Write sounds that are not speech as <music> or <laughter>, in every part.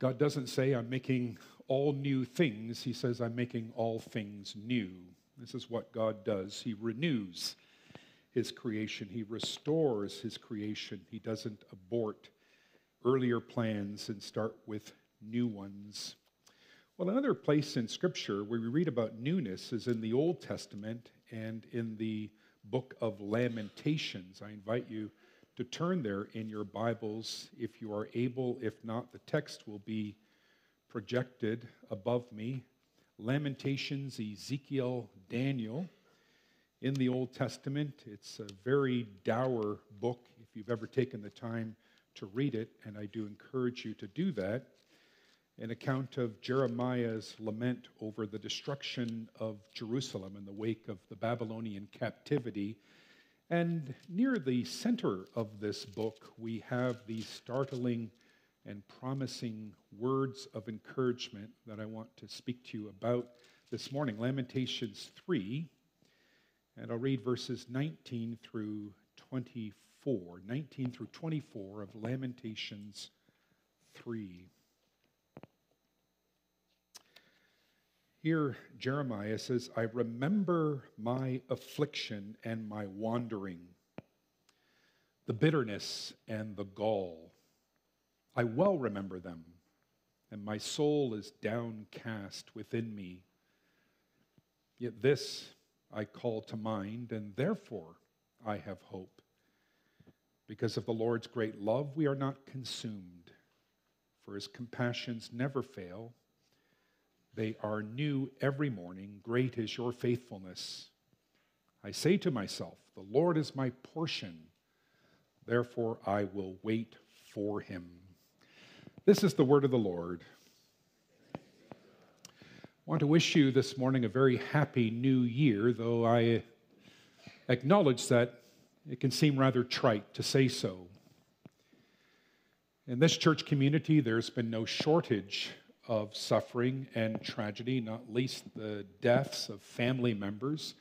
God doesn't say, I'm making all new things. He says, I'm making all things new. This is what God does. He renews his creation, he restores his creation. He doesn't abort earlier plans and start with new ones. Well, another place in Scripture where we read about newness is in the Old Testament and in the book of Lamentations. I invite you to turn there in your Bibles if you are able. If not, the text will be projected above me. Lamentations, Ezekiel, Daniel in the Old Testament. It's a very dour book if you've ever taken the time to read it, and I do encourage you to do that. An account of Jeremiah's lament over the destruction of Jerusalem in the wake of the Babylonian captivity. And near the center of this book, we have these startling and promising words of encouragement that I want to speak to you about this morning. Lamentations 3, and I'll read verses 19 through 24. 19 through 24 of Lamentations 3. Here, Jeremiah says, I remember my affliction and my wandering, the bitterness and the gall. I well remember them, and my soul is downcast within me. Yet this I call to mind, and therefore I have hope. Because of the Lord's great love, we are not consumed, for his compassions never fail. They are new every morning. Great is your faithfulness. I say to myself, The Lord is my portion. Therefore, I will wait for him. This is the word of the Lord. I want to wish you this morning a very happy new year, though I acknowledge that it can seem rather trite to say so. In this church community, there's been no shortage of suffering and tragedy, not least the deaths of family members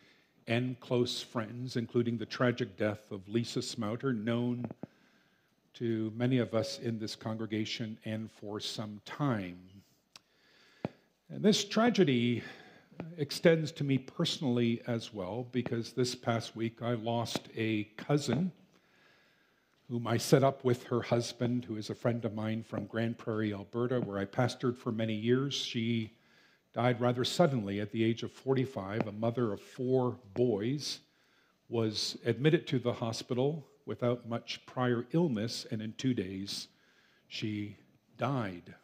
and close friends, including the tragic death of Lisa Smouter, known to many of us in this congregation and for some time. And this tragedy extends to me personally as well, because this past week I lost a cousin whom I set up with her husband, who is a friend of mine from Grande Prairie, Alberta, where I pastored for many years. She died rather suddenly at the age of 45. A mother of four boys was admitted to the hospital without much prior illness, and in two days, she died.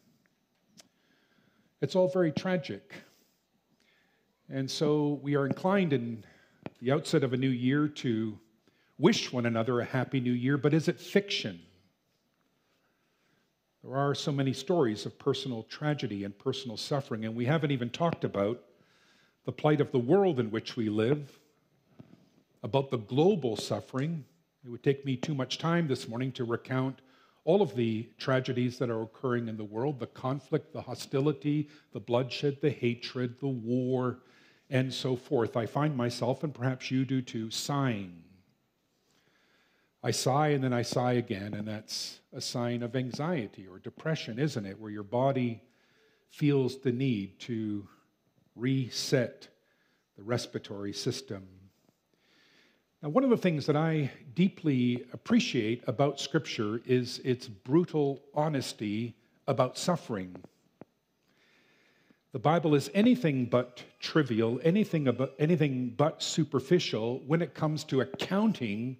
It's all very tragic. And so we are inclined in the outset of a new year to wish one another a happy new year, but is it fiction? There are so many stories of personal tragedy and personal suffering, and we haven't even talked about the plight of the world in which we live, about the global suffering. It would take me too much time this morning to recount all of the tragedies that are occurring in the world the conflict, the hostility, the bloodshed, the hatred, the war, and so forth. I find myself, and perhaps you do too, sighing I sigh and then I sigh again, and that's a sign of anxiety or depression, isn't it? Where your body feels the need to reset the respiratory system. Now, one of the things that I deeply appreciate about Scripture is its brutal honesty about suffering. The Bible is anything but trivial, anything, about, anything but superficial when it comes to accounting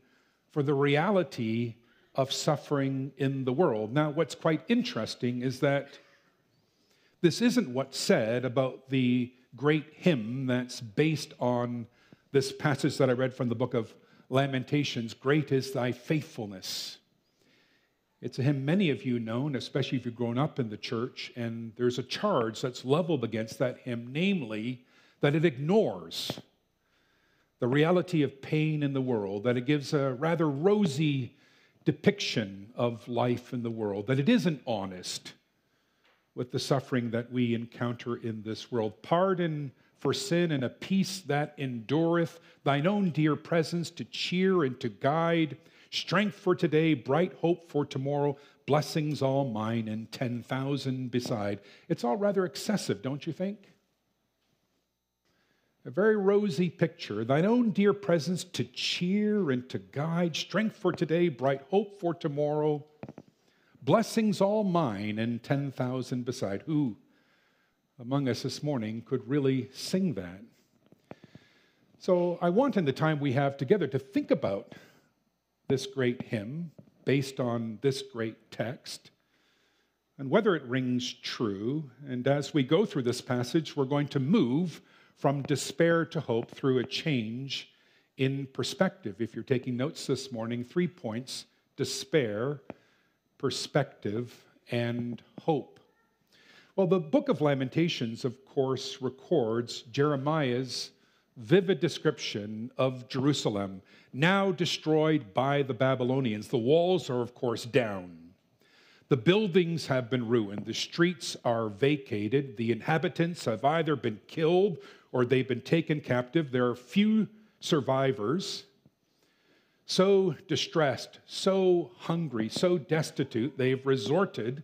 for the reality of suffering in the world. Now, what's quite interesting is that this isn't what's said about the great hymn that's based on this passage that I read from the book of Lamentations Great is thy faithfulness. It's a hymn many of you know, especially if you've grown up in the church, and there's a charge that's leveled against that hymn, namely that it ignores the reality of pain in the world, that it gives a rather rosy depiction of life in the world, that it isn't honest with the suffering that we encounter in this world. Pardon for sin and a peace that endureth, thine own dear presence to cheer and to guide, strength for today, bright hope for tomorrow, blessings all mine and 10,000 beside. It's all rather excessive, don't you think? A very rosy picture, thine own dear presence to cheer and to guide, strength for today, bright hope for tomorrow, blessings all mine and 10,000 beside. Who among us this morning could really sing that? So I want in the time we have together to think about this great hymn based on this great text and whether it rings true. And as we go through this passage, we're going to move from despair to hope through a change in perspective. If you're taking notes this morning, three points despair, perspective, and hope. Well, the book of Lamentations, of course, records Jeremiah's vivid description of Jerusalem, now destroyed by the Babylonians. The walls are, of course, down. The buildings have been ruined. The streets are vacated. The inhabitants have either been killed or they've been taken captive. There are few survivors. So distressed, so hungry, so destitute, they've resorted,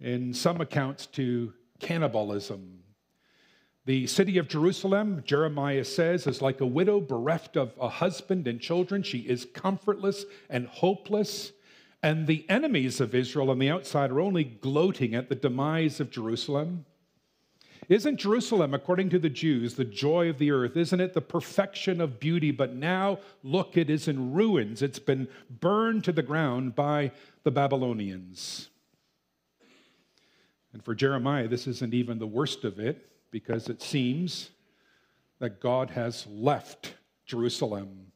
in some accounts, to cannibalism the city of Jerusalem, Jeremiah says, is like a widow bereft of a husband and children. She is comfortless and hopeless. And the enemies of Israel on the outside are only gloating at the demise of Jerusalem. Isn't Jerusalem, according to the Jews, the joy of the earth? Isn't it the perfection of beauty? But now, look, it is in ruins. It's been burned to the ground by the Babylonians. And for Jeremiah, this isn't even the worst of it because it seems that God has left Jerusalem,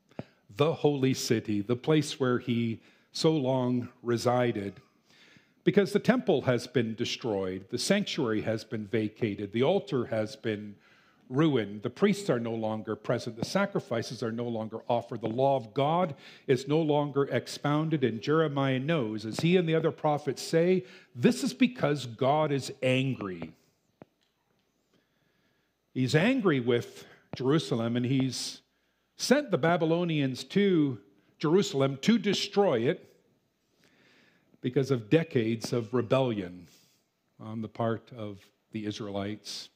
the holy city, the place where he so long resided. Because the temple has been destroyed, the sanctuary has been vacated, the altar has been ruined, the priests are no longer present, the sacrifices are no longer offered, the law of God is no longer expounded, and Jeremiah knows, as he and the other prophets say, this is because God is angry. He's angry with Jerusalem and he's sent the Babylonians to Jerusalem to destroy it because of decades of rebellion on the part of the Israelites.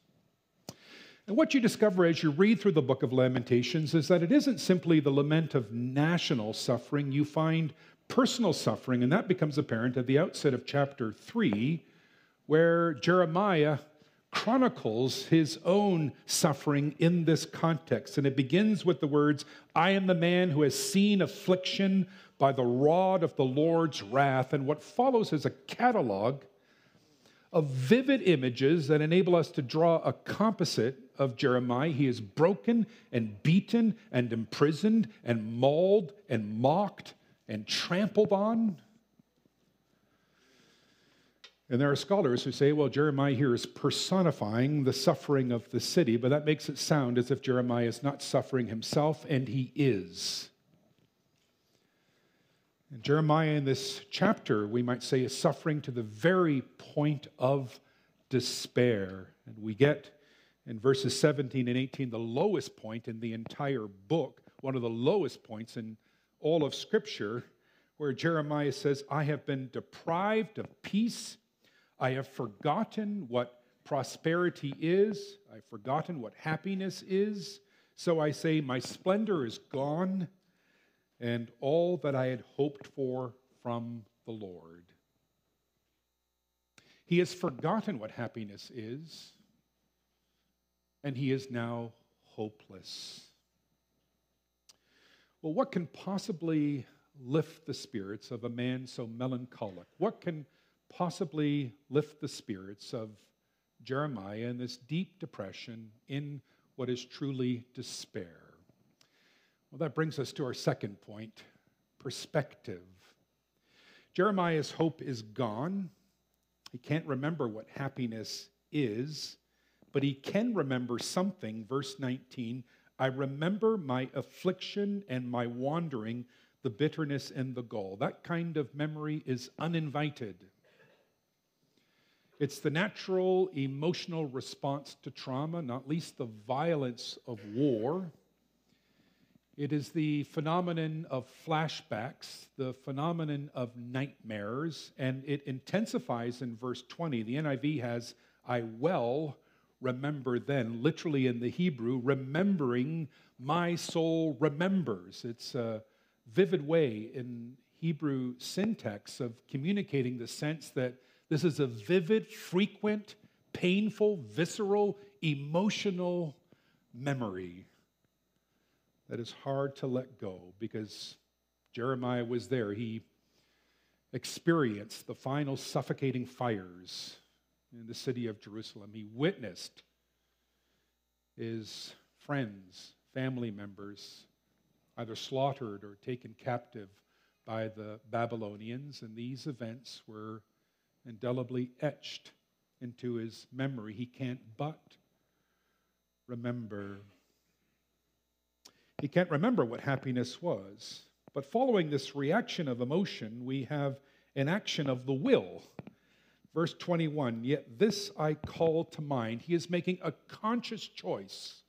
And what you discover as you read through the book of Lamentations is that it isn't simply the lament of national suffering, you find personal suffering, and that becomes apparent at the outset of chapter 3, where Jeremiah chronicles his own suffering in this context. And it begins with the words I am the man who has seen affliction by the rod of the Lord's wrath. And what follows is a catalog of vivid images that enable us to draw a composite of Jeremiah. He is broken and beaten and imprisoned and mauled and mocked and trampled on. And there are scholars who say, well, Jeremiah here is personifying the suffering of the city, but that makes it sound as if Jeremiah is not suffering himself, and he is. And Jeremiah in this chapter, we might say, is suffering to the very point of despair. And we get in verses 17 and 18 the lowest point in the entire book, one of the lowest points in all of Scripture, where Jeremiah says, I have been deprived of peace I have forgotten what prosperity is. I've forgotten what happiness is. So I say, My splendor is gone, and all that I had hoped for from the Lord. He has forgotten what happiness is, and he is now hopeless. Well, what can possibly lift the spirits of a man so melancholic? What can possibly lift the spirits of Jeremiah in this deep depression in what is truly despair. That brings us to our second point perspective. Jeremiah's hope is gone. He can't remember what happiness is, but he can remember something. Verse 19 I remember my affliction and my wandering, the bitterness and the gall. That kind of memory is uninvited. It's the natural emotional response to trauma, not least the violence of war. It is the phenomenon of flashbacks, the phenomenon of nightmares, and it intensifies in verse 20. The NIV has, I well remember then, literally in the Hebrew, remembering my soul remembers. It's a vivid way in Hebrew syntax of communicating the sense that this is a vivid, frequent, painful, visceral, emotional memory that is hard to let go because Jeremiah was there. He experienced the final suffocating fires in the city of Jerusalem. He witnessed his friends, family members, either slaughtered or taken captive by the Babylonians, and these events were indelibly etched into his memory. He can't but remember he can't remember what happiness was. But following this reaction of emotion, we have an action of the will. Verse 21 Yet this I call to mind. He is making a conscious choice.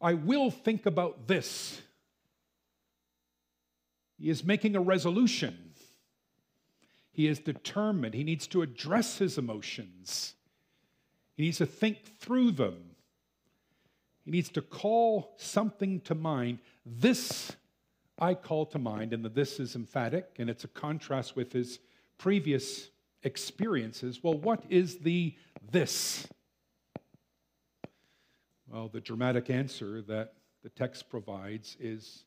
I will think about this. He is making a resolution. He is determined. He needs to address his emotions. He needs to think through them. He needs to call something to mind. This I call to mind, and the this is emphatic, and it's a contrast with his previous experiences. Well, what is the this? Well, the dramatic answer that the text provides is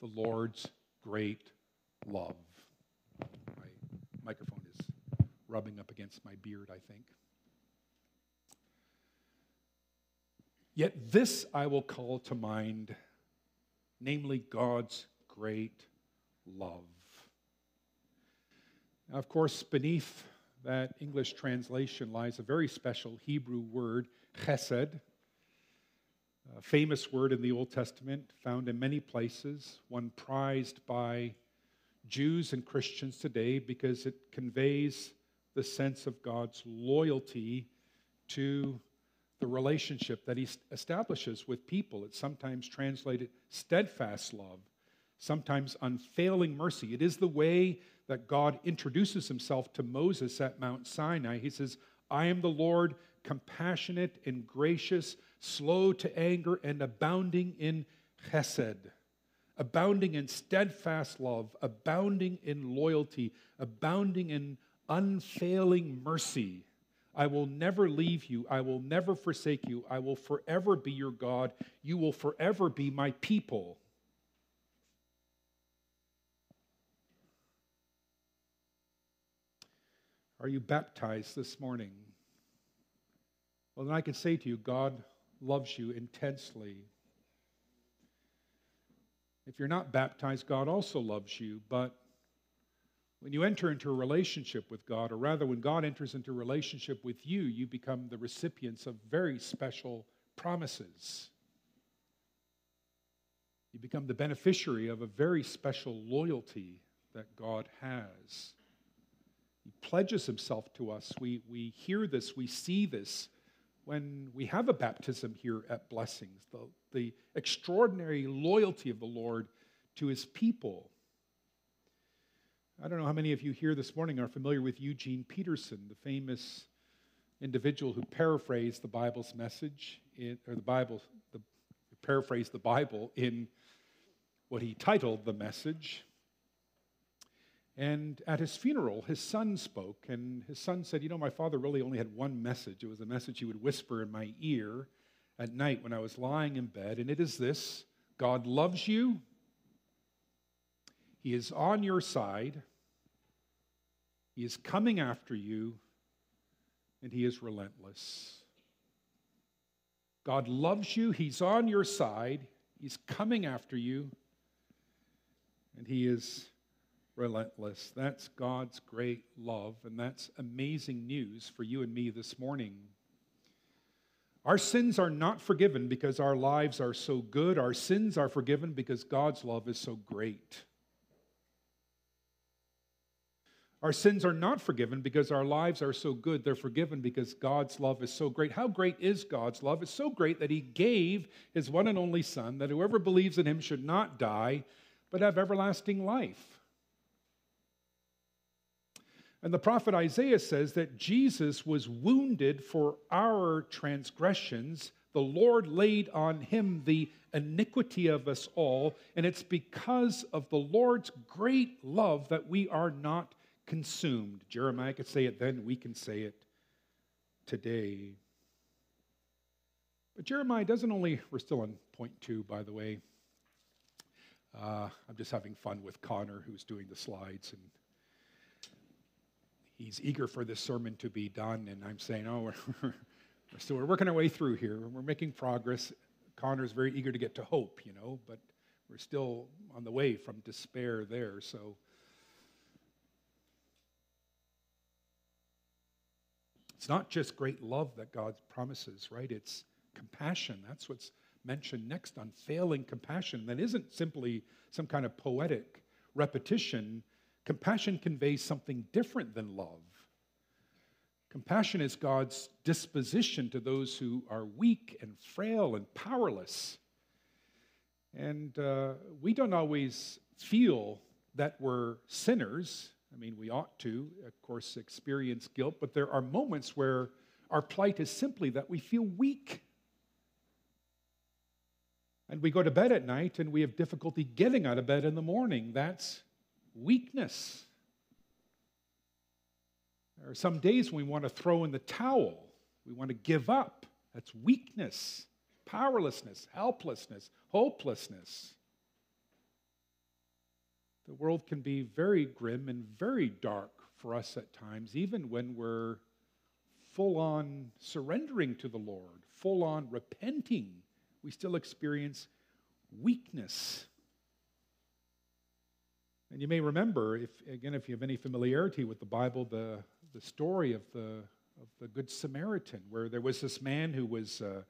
the Lord's great love. My microphone is rubbing up against my beard, I think. Yet this I will call to mind, namely God's great love. Now, of course, beneath that English translation lies a very special Hebrew word, chesed, a famous word in the Old Testament, found in many places, one prized by Jews and Christians today because it conveys the sense of God's loyalty to the relationship that he establishes with people. It's sometimes translated steadfast love, sometimes unfailing mercy. It is the way that God introduces himself to Moses at Mount Sinai. He says, I am the Lord, compassionate and gracious, slow to anger, and abounding in chesed, abounding in steadfast love, abounding in loyalty, abounding in unfailing mercy. I will never leave you. I will never forsake you. I will forever be your God. You will forever be my people. Are you baptized this morning? Well, then I can say to you, God loves you intensely. If you're not baptized, God also loves you, but when you enter into a relationship with God, or rather, when God enters into a relationship with you, you become the recipients of very special promises. You become the beneficiary of a very special loyalty that God has. He pledges himself to us. We, we hear this, we see this when we have a baptism here at Blessings, the, the extraordinary loyalty of the Lord to his people. I don't know how many of you here this morning are familiar with Eugene Peterson, the famous individual who paraphrased the Bible's message, in, or the Bible, the, paraphrased the Bible in what he titled the message. And at his funeral, his son spoke, and his son said, You know, my father really only had one message. It was a message he would whisper in my ear at night when I was lying in bed, and it is this God loves you, He is on your side, he is coming after you, and He is relentless. God loves you, He's on your side, He's coming after you, and He is relentless. That's God's great love, and that's amazing news for you and me this morning. Our sins are not forgiven because our lives are so good. Our sins are forgiven because God's love is so great. Our sins are not forgiven because our lives are so good. They're forgiven because God's love is so great. How great is God's love? It's so great that He gave His one and only Son, that whoever believes in Him should not die, but have everlasting life. And the prophet Isaiah says that Jesus was wounded for our transgressions. The Lord laid on him the iniquity of us all, and it's because of the Lord's great love that we are not consumed. Jeremiah could say it then, we can say it today. But Jeremiah doesn't only, we're still on point two, by the way. Uh, I'm just having fun with Connor, who's doing the slides, and he's eager for this sermon to be done. And I'm saying, oh, <laughs> we're, we're still we're working our way through here. We're making progress. Connor's very eager to get to hope, you know, but we're still on the way from despair there. So It's not just great love that God promises, right? It's compassion. That's what's mentioned next unfailing compassion. That isn't simply some kind of poetic repetition. Compassion conveys something different than love. Compassion is God's disposition to those who are weak and frail and powerless. And uh, we don't always feel that we're sinners I mean, we ought to, of course, experience guilt, but there are moments where our plight is simply that we feel weak. And we go to bed at night and we have difficulty getting out of bed in the morning. That's weakness. There are some days when we want to throw in the towel, we want to give up. That's weakness, powerlessness, helplessness, hopelessness. The world can be very grim and very dark for us at times, even when we're full on surrendering to the Lord, full on repenting. We still experience weakness. And you may remember, if again, if you have any familiarity with the Bible, the, the story of the, of the Good Samaritan, where there was this man who was uh,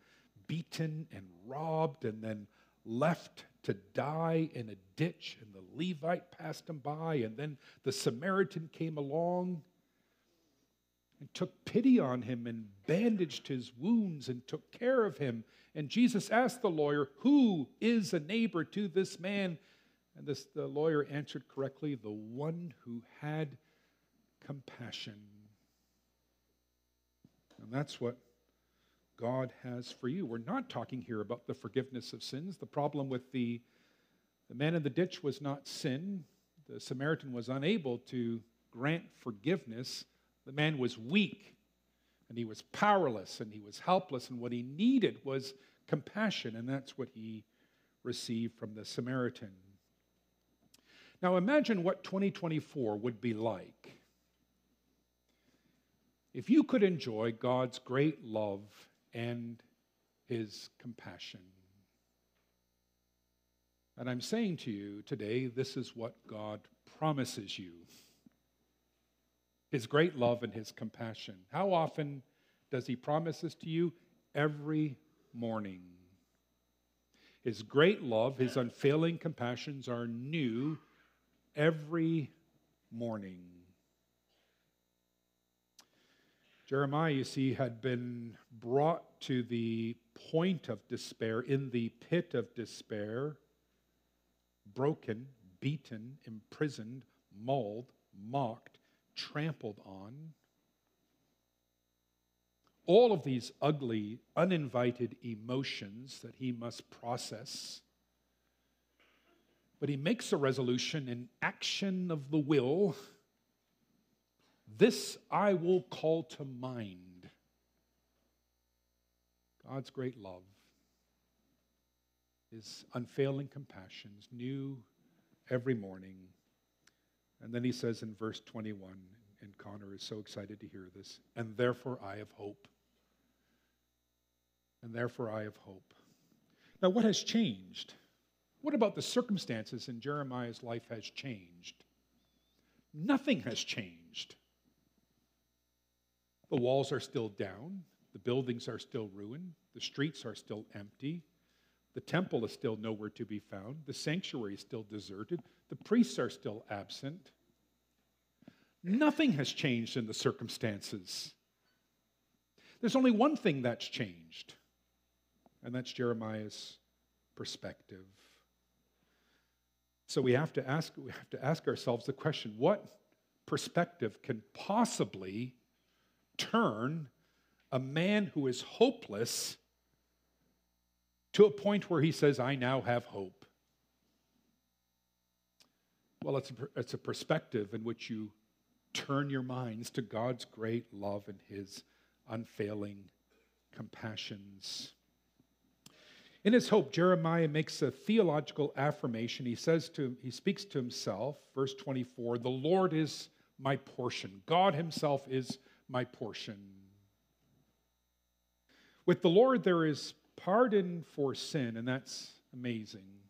beaten and robbed and then left to die in a ditch, and the Levite passed him by, and then the Samaritan came along and took pity on him and bandaged his wounds and took care of him. And Jesus asked the lawyer, Who is a neighbor to this man? And this, the lawyer answered correctly, The one who had compassion. And that's what God has for you. We're not talking here about the forgiveness of sins. The problem with the, the man in the ditch was not sin. The Samaritan was unable to grant forgiveness. The man was weak and he was powerless and he was helpless, and what he needed was compassion, and that's what he received from the Samaritan. Now imagine what 2024 would be like if you could enjoy God's great love and his compassion. And I'm saying to you today, this is what God promises you His great love and His compassion. How often does He promise this to you? Every morning. His great love, His unfailing compassions are new every morning. Jeremiah, you see, had been brought to the point of despair, in the pit of despair, broken, beaten, imprisoned, mauled, mocked, trampled on. All of these ugly, uninvited emotions that he must process. But he makes a resolution, an action of the will this I will call to mind. God's great love, His unfailing compassions, new every morning. And then he says in verse 21, and Connor is so excited to hear this, and therefore I have hope. And therefore I have hope. Now, what has changed? What about the circumstances in Jeremiah's life has changed? Nothing has changed. The walls are still down, the buildings are still ruined, the streets are still empty, the temple is still nowhere to be found, the sanctuary is still deserted, the priests are still absent. Nothing has changed in the circumstances. There's only one thing that's changed, and that's Jeremiah's perspective. So we have to ask, we have to ask ourselves the question what perspective can possibly turn a man who is hopeless to a point where he says, I now have hope? Well, it's a, it's a perspective in which you turn your minds to God's great love and his unfailing compassions. In his hope, Jeremiah makes a theological affirmation. He says to he speaks to himself, verse 24, "The Lord is my portion. God himself is my portion." With the Lord there is pardon for sin, and that's amazing.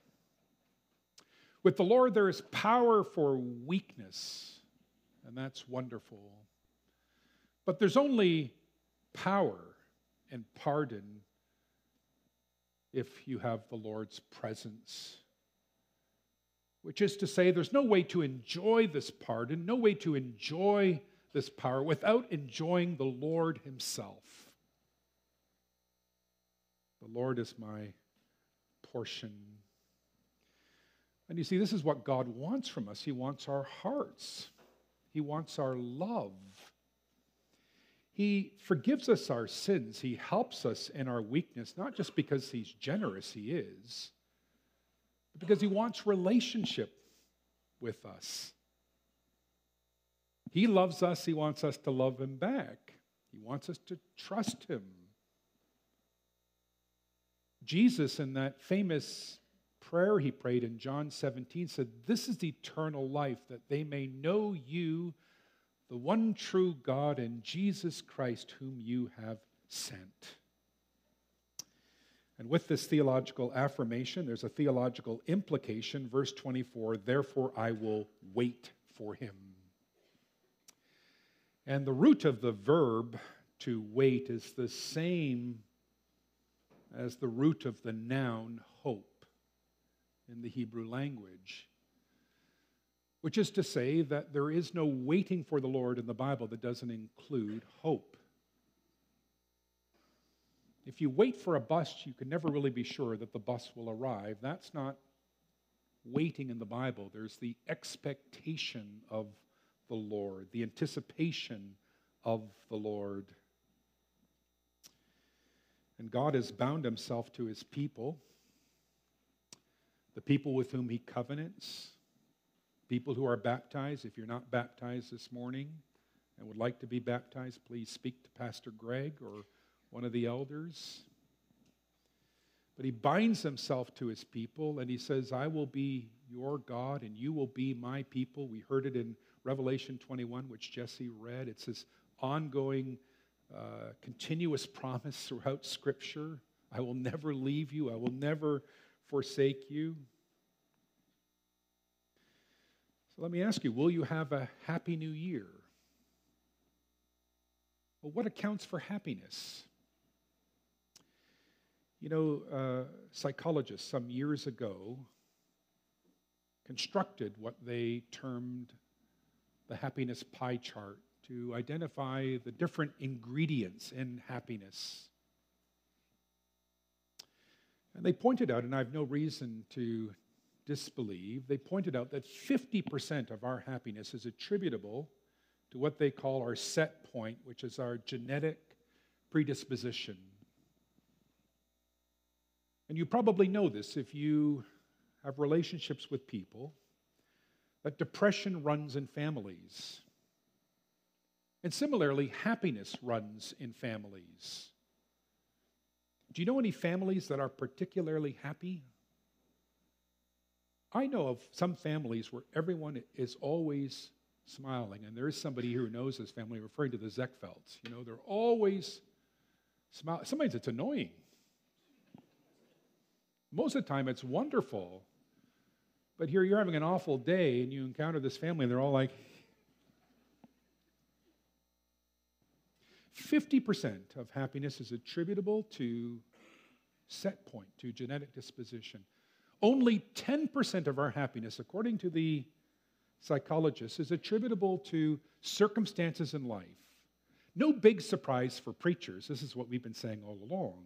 With the Lord there is power for weakness, and that's wonderful. But there's only power and pardon if you have the Lord's presence. Which is to say, there's no way to enjoy this pardon, no way to enjoy this power without enjoying the Lord Himself. The Lord is my portion. And you see, this is what God wants from us. He wants our hearts, He wants our love. He forgives us our sins. He helps us in our weakness, not just because He's generous, He is, but because He wants relationship with us. He loves us, He wants us to love Him back. He wants us to trust Him. Jesus, in that famous prayer he prayed in John 17, said, This is eternal life, that they may know you the one true God and Jesus Christ, whom you have sent. And with this theological affirmation, there's a theological implication. Verse 24, therefore I will wait for him. And the root of the verb to wait is the same as the root of the noun hope in the Hebrew language which is to say that there is no waiting for the Lord in the Bible that doesn't include hope. If you wait for a bus, you can never really be sure that the bus will arrive. That's not waiting in the Bible. There's the expectation of the Lord, the anticipation of the Lord. And God has bound himself to his people, the people with whom he covenants, People who are baptized, if you're not baptized this morning and would like to be baptized, please speak to Pastor Greg or one of the elders. But he binds himself to his people and he says, I will be your God and you will be my people. We heard it in Revelation 21, which Jesse read. It's this ongoing, uh, continuous promise throughout Scripture I will never leave you, I will never forsake you. So let me ask you will you have a happy new year? Well, what accounts for happiness? You know, uh, psychologists some years ago constructed what they termed the happiness pie chart to identify the different ingredients in happiness. And they pointed out, and I have no reason to disbelieve, they pointed out that 50% of our happiness is attributable to what they call our set point, which is our genetic predisposition. And you probably know this if you have relationships with people, that depression runs in families. And similarly, happiness runs in families. Do you know any families that are particularly happy? I know of some families where everyone is always smiling, and there is somebody here who knows this family, referring to the Zeckfelds. You know, they're always smiling. Sometimes it's annoying. Most of the time, it's wonderful. But here you're having an awful day, and you encounter this family, and they're all like, 50% of happiness is attributable to set point, to genetic disposition. Only 10% of our happiness, according to the psychologists, is attributable to circumstances in life. No big surprise for preachers. This is what we've been saying all along.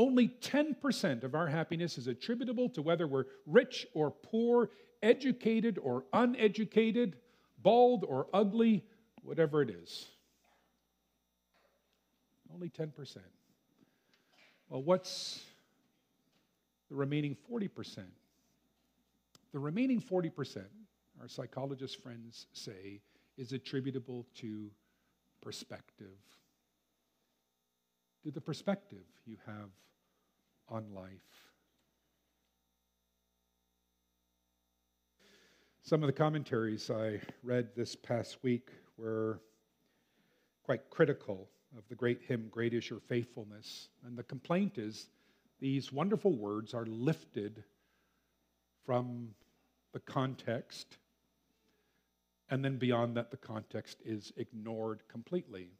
Only 10% of our happiness is attributable to whether we're rich or poor, educated or uneducated, bald or ugly, whatever it is. Only 10%. Well, what's the remaining 40%? The remaining 40%, our psychologist friends say, is attributable to perspective. To the perspective you have on life. Some of the commentaries I read this past week were quite critical of the great hymn, Great is Your Faithfulness. And the complaint is these wonderful words are lifted from the context, and then beyond that, the context is ignored completely.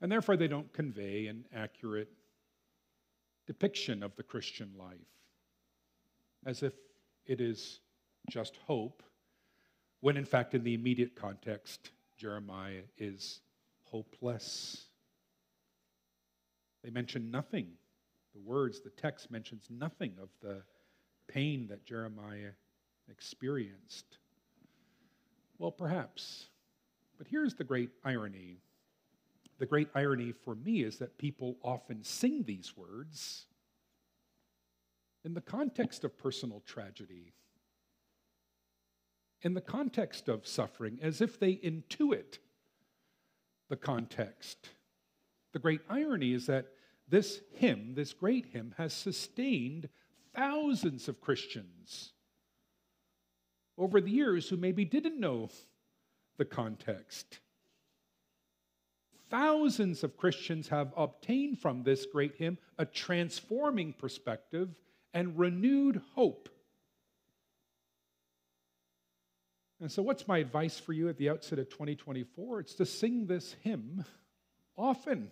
And therefore, they don't convey an accurate depiction of the Christian life, as if it is just hope, when in fact, in the immediate context, Jeremiah is hopeless. They mention nothing. The words, the text mentions nothing of the pain that Jeremiah experienced. Well, perhaps. But here's the great irony. The great irony for me is that people often sing these words in the context of personal tragedy, in the context of suffering, as if they intuit the context. The great irony is that this hymn, this great hymn, has sustained thousands of Christians over the years who maybe didn't know the context. Thousands of Christians have obtained from this great hymn a transforming perspective and renewed hope. And so, what's my advice for you at the outset of 2024? It's to sing this hymn often.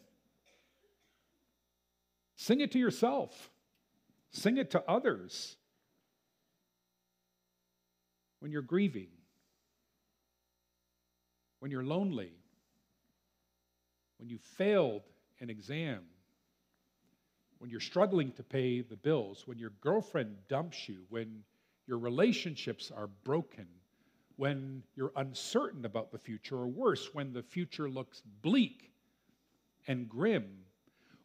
Sing it to yourself, sing it to others when you're grieving, when you're lonely, when you failed an exam, when you're struggling to pay the bills, when your girlfriend dumps you, when your relationships are broken, when you're uncertain about the future, or worse, when the future looks bleak and grim,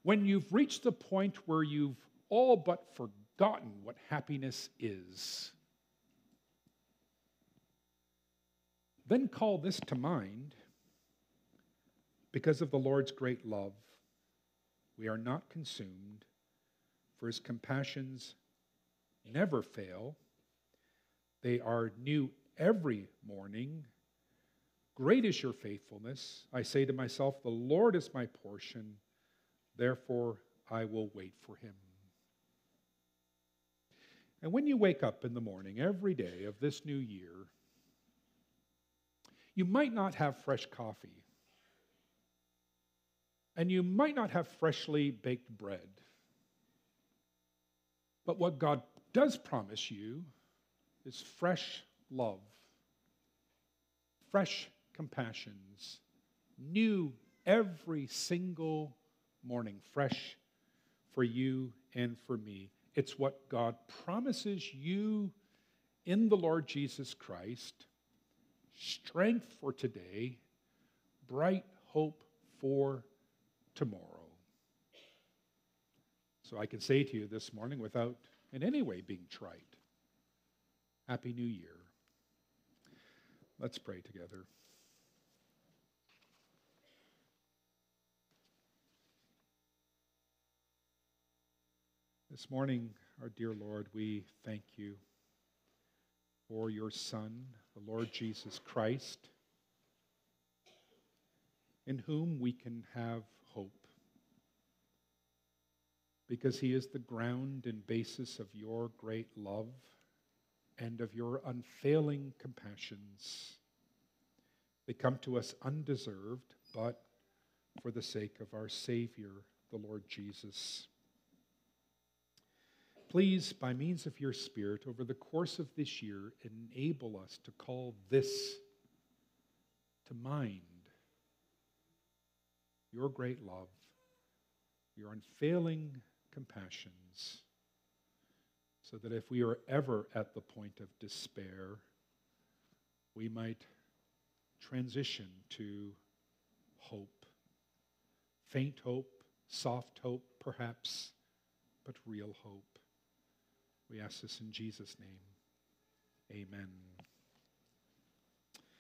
when you've reached the point where you've all but forgotten what happiness is. Then call this to mind because of the Lord's great love. We are not consumed, for his compassions never fail. They are new every morning. Great is your faithfulness. I say to myself, The Lord is my portion, therefore I will wait for him. And when you wake up in the morning every day of this new year, you might not have fresh coffee. And you might not have freshly baked bread. But what God does promise you is fresh love, fresh compassions, new every single morning, fresh for you and for me. It's what God promises you in the Lord Jesus Christ strength for today, bright hope for tomorrow. So I can say to you this morning without in any way being trite Happy New Year. Let's pray together. This morning, our dear Lord, we thank you for your Son, the Lord Jesus Christ, in whom we can have hope. Because he is the ground and basis of your great love and of your unfailing compassions. They come to us undeserved, but for the sake of our Savior, the Lord Jesus. Please, by means of your Spirit, over the course of this year, enable us to call this to mind your great love, your unfailing compassions, so that if we are ever at the point of despair, we might transition to hope. Faint hope, soft hope, perhaps, but real hope. We ask this in Jesus' name. Amen.